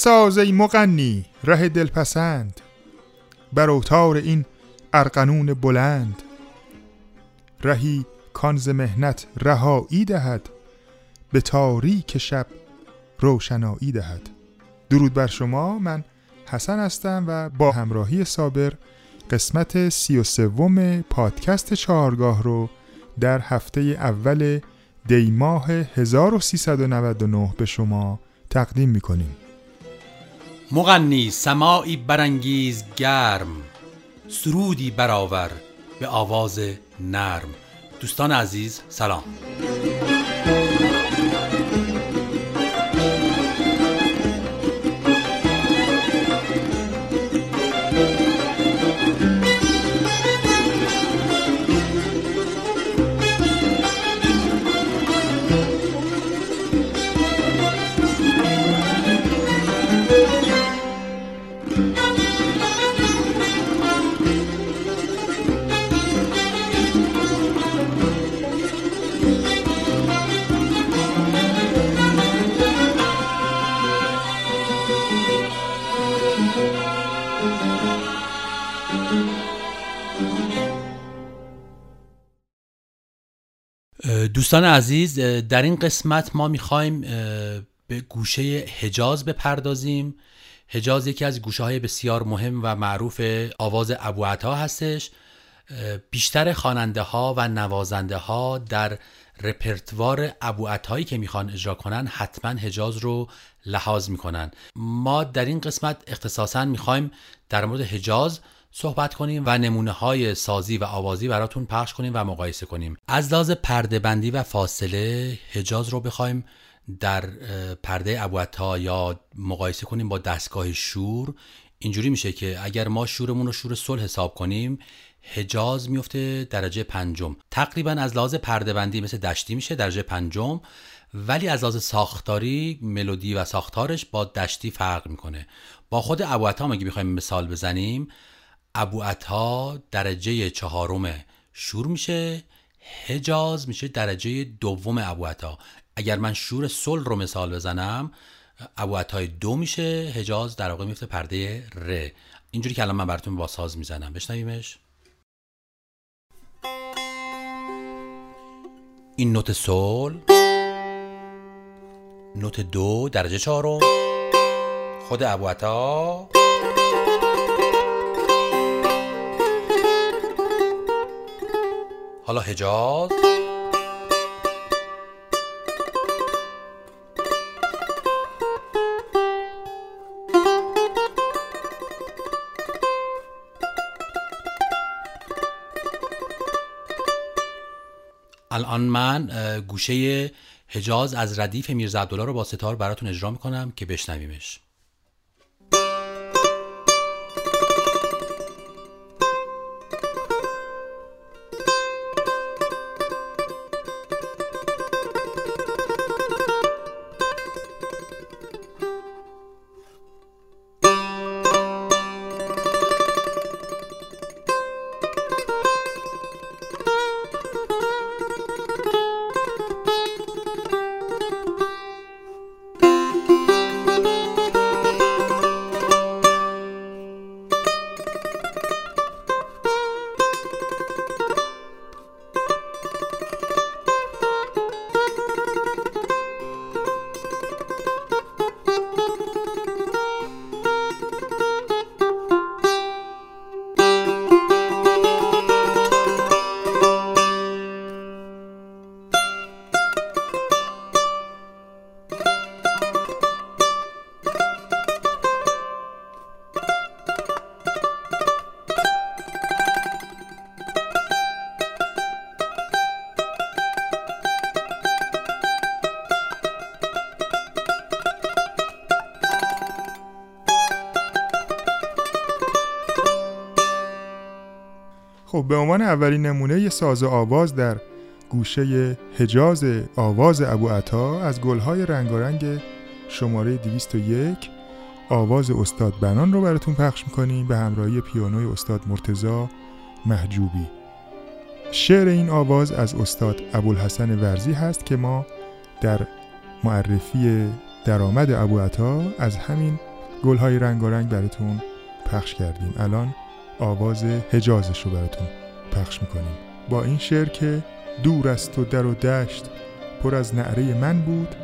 بساز ای مغنی ره دلپسند. بر اوتار این ارقنون بلند. رهی کانز مهنت رهایی دهد. به تاریک شب روشنایی دهد. درود بر شما من حسن هستم و با همراهی صابر قسمت سی و سوم پادکست چهارگاه رو در هفته اول دیماه 1399 به شما تقدیم می‌کنیم. مغنی سماعی برانگیز گرم سرودی برآور به آواز نرم. دوستان عزیز سلام. دوستان عزیز در این قسمت ما می‌خوایم به گوشه حجاز بپردازیم. حجاز یکی از گوشه های بسیار مهم و معروف آواز ابو عطا هستش. بیشتر خواننده ها و نوازنده ها در رپرتوار ابو عطایی که می‌خوان اجرا کنن حتما حجاز رو لحاظ می‌کنن. ما در این قسمت اختصاصا می‌خوایم در مورد حجاز صحبت کنیم و نمونه های سازی و آوازی براتون پخش کنیم و مقایسه کنیم. از لحاظ پرده بندی و فاصله حجاز رو بخوایم در پرده ابوعطا یا مقایسه کنیم با دستگاه شور. اینجوری میشه که اگر ما شورمون رو شور صلح حساب کنیم حجاز میفته درجه پنجم. تقریبا از لحاظ پرده بندی مثل دشتی میشه درجه پنجم ولی از لحاظ ساختاری ملودی و ساختارش با دشتی فرق می‌کنه. با خود ابوعطا اگه بخوایم مثال بزنیم؟ ابو عطا درجه چهارم شور میشه حجاز میشه درجه دوم ابو عطا. اگر من شور سل رو مثال بزنم ابو عطای دو میشه حجاز در واقع میفته پرده ر. اینجوری که الان من براتون با ساز می‌زنم. بشنویمش. این نوت سل نوت دو درجه چهارم. خود ابو عطا حالا حجاز. الان من گوشه حجاز از ردیف میرزا عبدالله رو با ستار براتون اجرا می‌کنم که بشنویمش. خب به عنوان اولین نمونه ساز آواز در گوشه حجاز آواز ابو عطا از گلهای رنگارنگ شماره 201 آواز استاد بنان رو براتون پخش می‌کنیم به همراهی پیانوی استاد مرتزا محجوبی. شعر این آواز از استاد ابوالحسن ورزی هست که ما در معرفی درآمد ابو عطا از همین گلهای رنگارنگ براتون پخش کردیم. الان آواز حجازش رو براتون پخش می‌کنیم. با این شعر که دور است و در و دشت پر از نعره من بود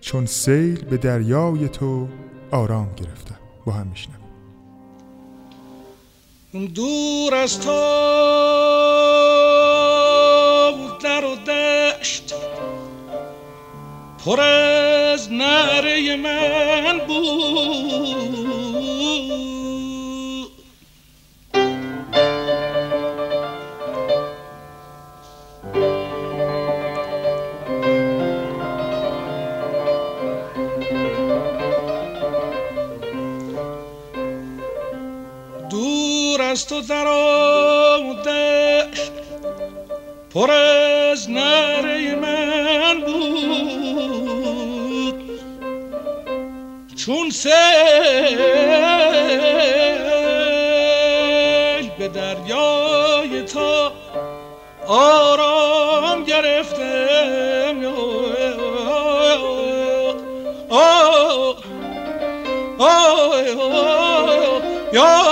چون سیل به دریای تو آرام گرفتم با هم میشنم دور از تو در و دشت پر از نعره من بود تو در دشت پر از نره من بود چون سیل به دریای تا آرام گرفتم یا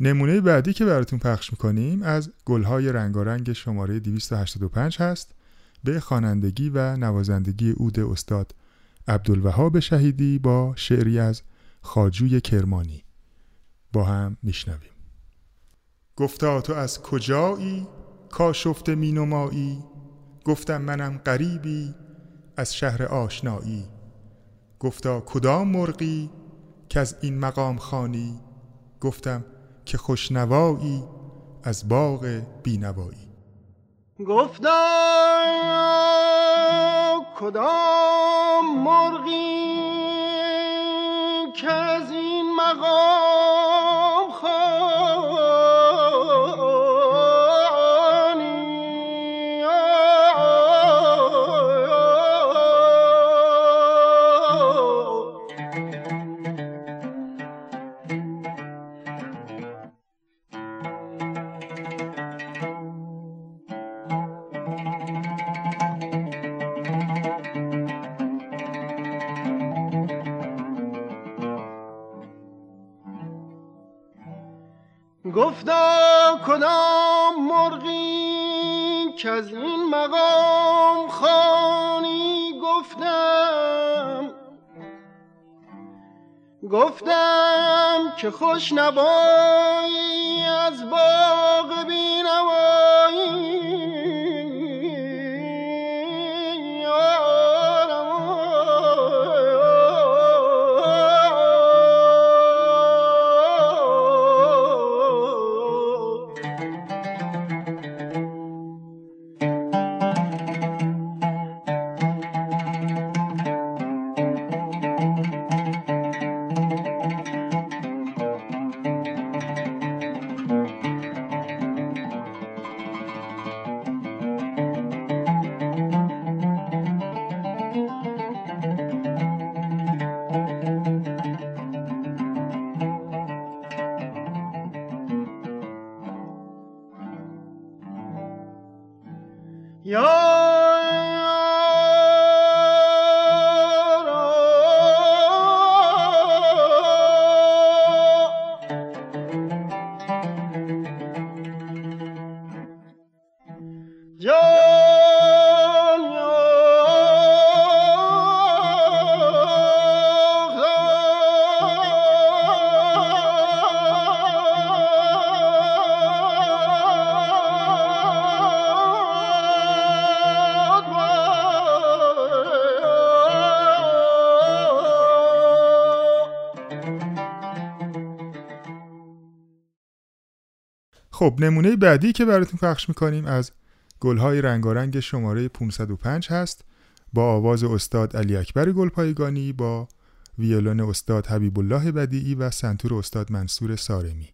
نمونه بعدی که براتون پخش می‌کنیم از گلهای رنگارنگ شماره 285 هست. به خوانندگی و نوازندگی اود استاد عبدالوهاب شهیدی با شعری از خاجوی کرمانی. با هم میشنویم. گفتا تو از کجایی؟ کاشفت مینمایی. گفتم منم غریبی از شهر آشنایی. گفتا کدام مرغی که از این مقام خانی گفتم که خوشنوایی از باغ بینوایی. گفتم کدام مرغی که از این مقام از این مقام خانی گفتم. گفتم که خوش نبایی خب نمونه بعدی که براتون پخش می‌کنیم از گلهای رنگارنگ شماره 505 هست. با آواز استاد علی اکبر گلپایگانی با ویولون استاد حبیب الله بدیعی و سنتور استاد منصور سارمی.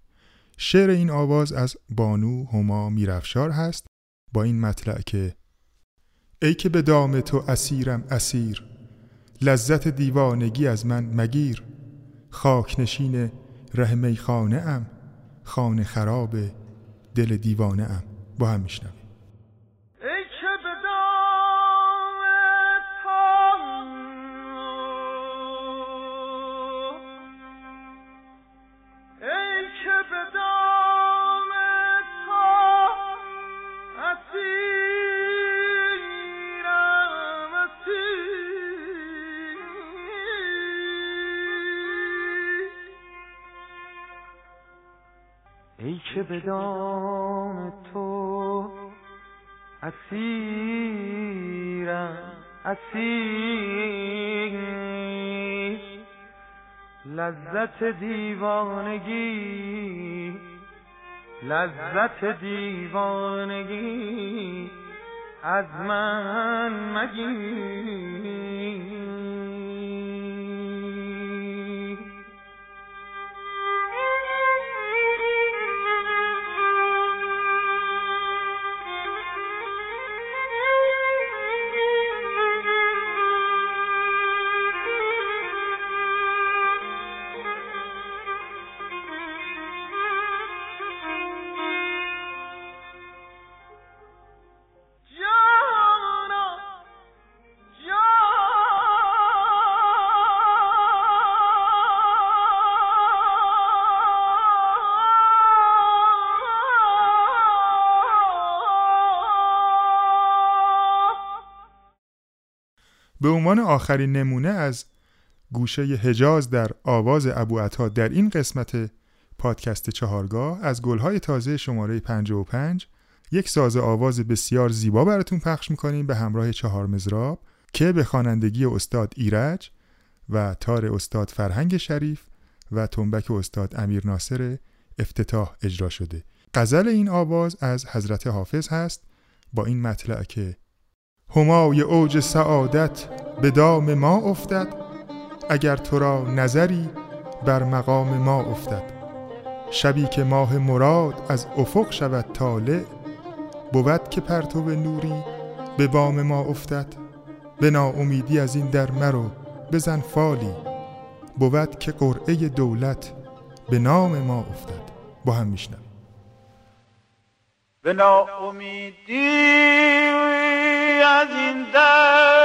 شعر این آواز از بانو هما میرفشار هست. با این مطلع که ای که به دام تو اسیرم اسیر لذت دیوانگی از من مگیر. خاک نشین ره میخانه ام خانه خراب دل دیوانه ام. با هم میشنم که به دام تو اسیرم اسیر. لذت دیوانگی لذت دیوانگی از من مگیر. به عنوان آخرین نمونه از گوشه حجاز در آواز ابو عطا در این قسمت پادکست چهارگاه از گلهای تازه شماره 55 یک ساز آواز بسیار زیبا براتون پخش می‌کنیم به همراه چهار مزراب که به خوانندگی استاد ایرج و تار استاد فرهنگ شریف و تنبک استاد امیر ناصر افتتاح اجرا شده. غزل این آواز از حضرت حافظ هست. با این مطلع که همای اوج سعادت به دام ما افتد اگر تو را نظری بر مقام ما افتد. شبی که ماه مراد از افق شود طالع بود که پرتو نوری به بام ما افتد. به ناامیدی از این در مرو بزن فالی بود که قرعه دولت به نام ما افتد. با هم میشنم به ناامیدی از این در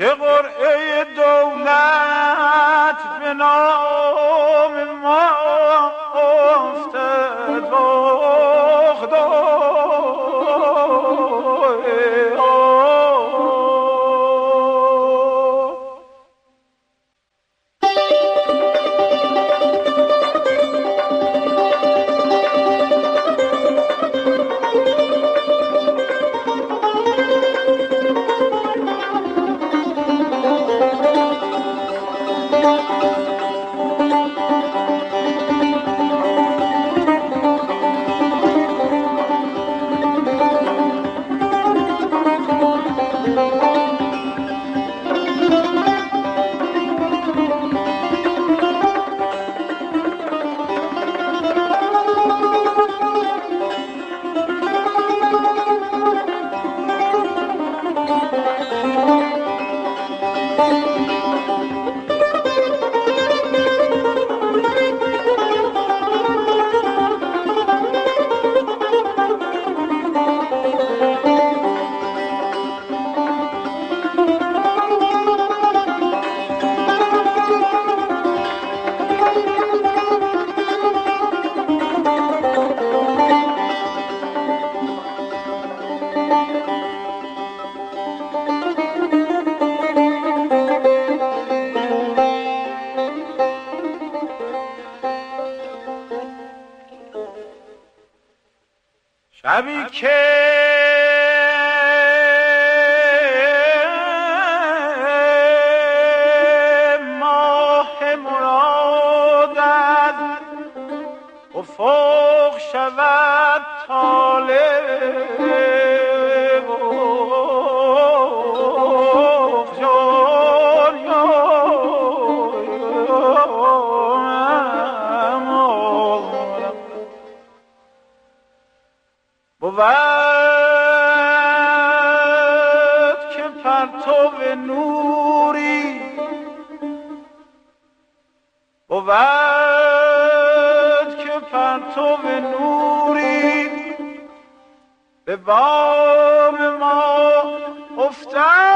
که قرعه دولت به نام ما افتد شبی که بام ما افتد.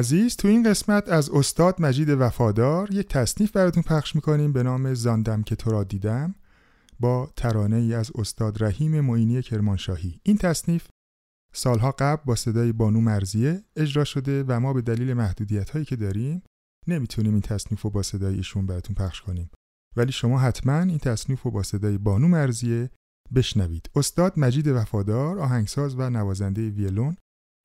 عزیز تو این قسمت از استاد مجید وفادار یک تصنیف براتون پخش می‌کنیم به نام زاندم که تو را دیدم با ترانه ای از استاد رحیم معینی کرمانشاهی. این تصنیف سالها قبل با صدای بانو مرزیه اجرا شده و ما به دلیل محدودیت هایی که داریم نمی‌تونیم این تصنیف رو با صدای ایشون براتون پخش کنیم. ولی شما حتما این تصنیف رو با صدای بانو مرزیه بشنوید. استاد مجید وفادار آهنگساز و نوازنده ویلون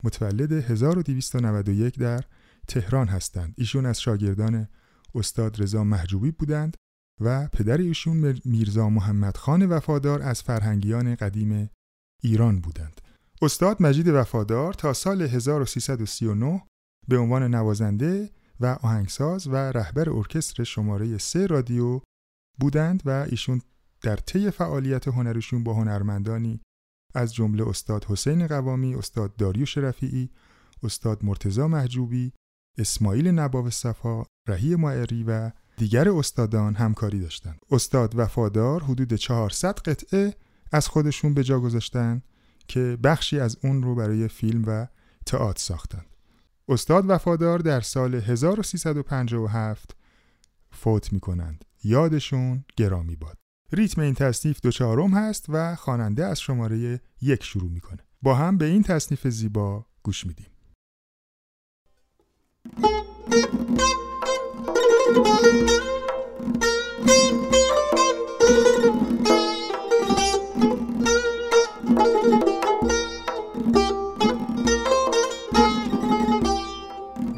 متولد 1291 در تهران هستند. ایشون از شاگردان استاد رضا محجوبی بودند و پدر ایشون میرزا محمد خان وفادار از فرهنگیان قدیم ایران بودند. استاد مجید وفادار تا سال 1339 به عنوان نوازنده و آهنگساز و رهبر ارکستر شماره سه رادیو بودند و ایشون در طی فعالیت هنرشون با هنرمندانی از جمله استاد حسین قوامی، استاد داریوش رفیعی، استاد مرتزا محجوبی، اسماعیل نباب صفا، رهی معری و دیگر استادان همکاری داشتند. استاد وفادار حدود 400 قطعه از خودشون به جا گذاشتن که بخشی از اون رو برای فیلم و تئاتر ساختند. استاد وفادار در سال 1357 فوت می کنند. یادشون گرامی باد. ریتم این تصنیف دو چهارم هست و خواننده از شماره یک شروع می‌کنه. با هم به این تصنیف زیبا گوش میدیم.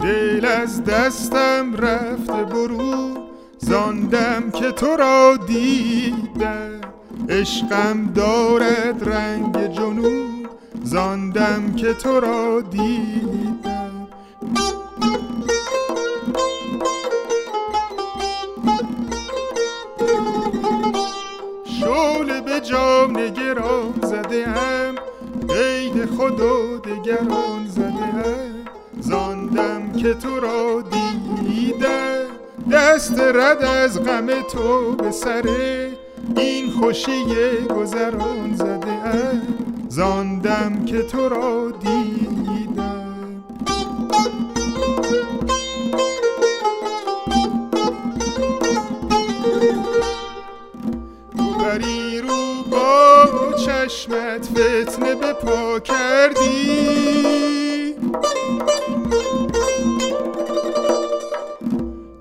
دل از دستم رفته برو زاندم که تو را دیدم عشقم دارد رنگ جنون زاندم که تو را دیدم. حول به جان گران زده ام قید خود و دگران زده ام زاندم که تو را دیدم دست رد از غم تو به سر این خوشی گذران زده ام. زاندم که تو را دیدم. بری رو با چشمت فتنه به پا کردی.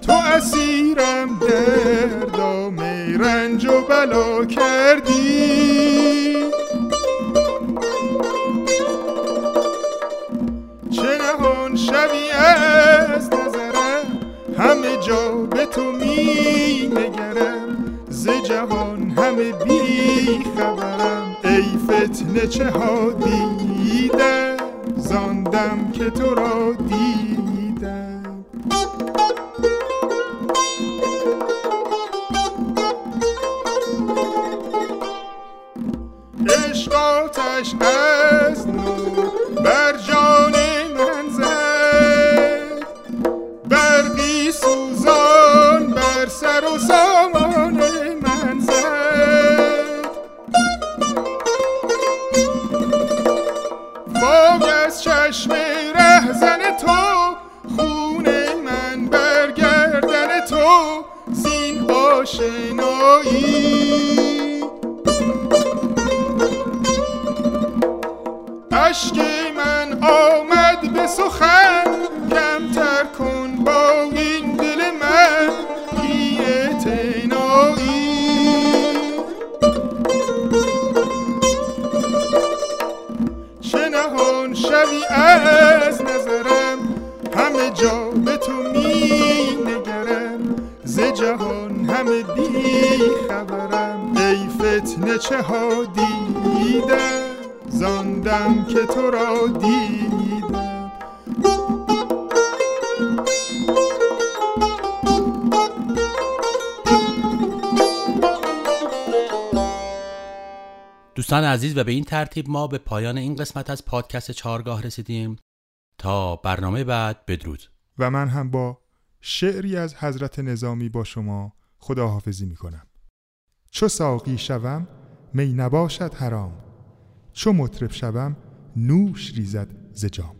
تو اسیرم بلا کردی؟ چه نهان شوی از نظرم همه جا به تو می نگرم ز جهان همه بی خبرم ای فتنه چه ها دیدم؟ زاندم که تو را دیدم. Krishna. جهان همه بی خبرم ای فتنه چه ها دیدم زاندم که تو را دیدم دوستان عزیز و به این ترتیب ما به پایان این قسمت از پادکست چهارگاه رسیدیم. تا برنامه بعد بدرود. و من هم با شعری از حضرت نظامی با شما خداحافظی می کنم چو ساقی شوم می نباشد حرام. چو مطرب شوم نوش ریزد ز جام.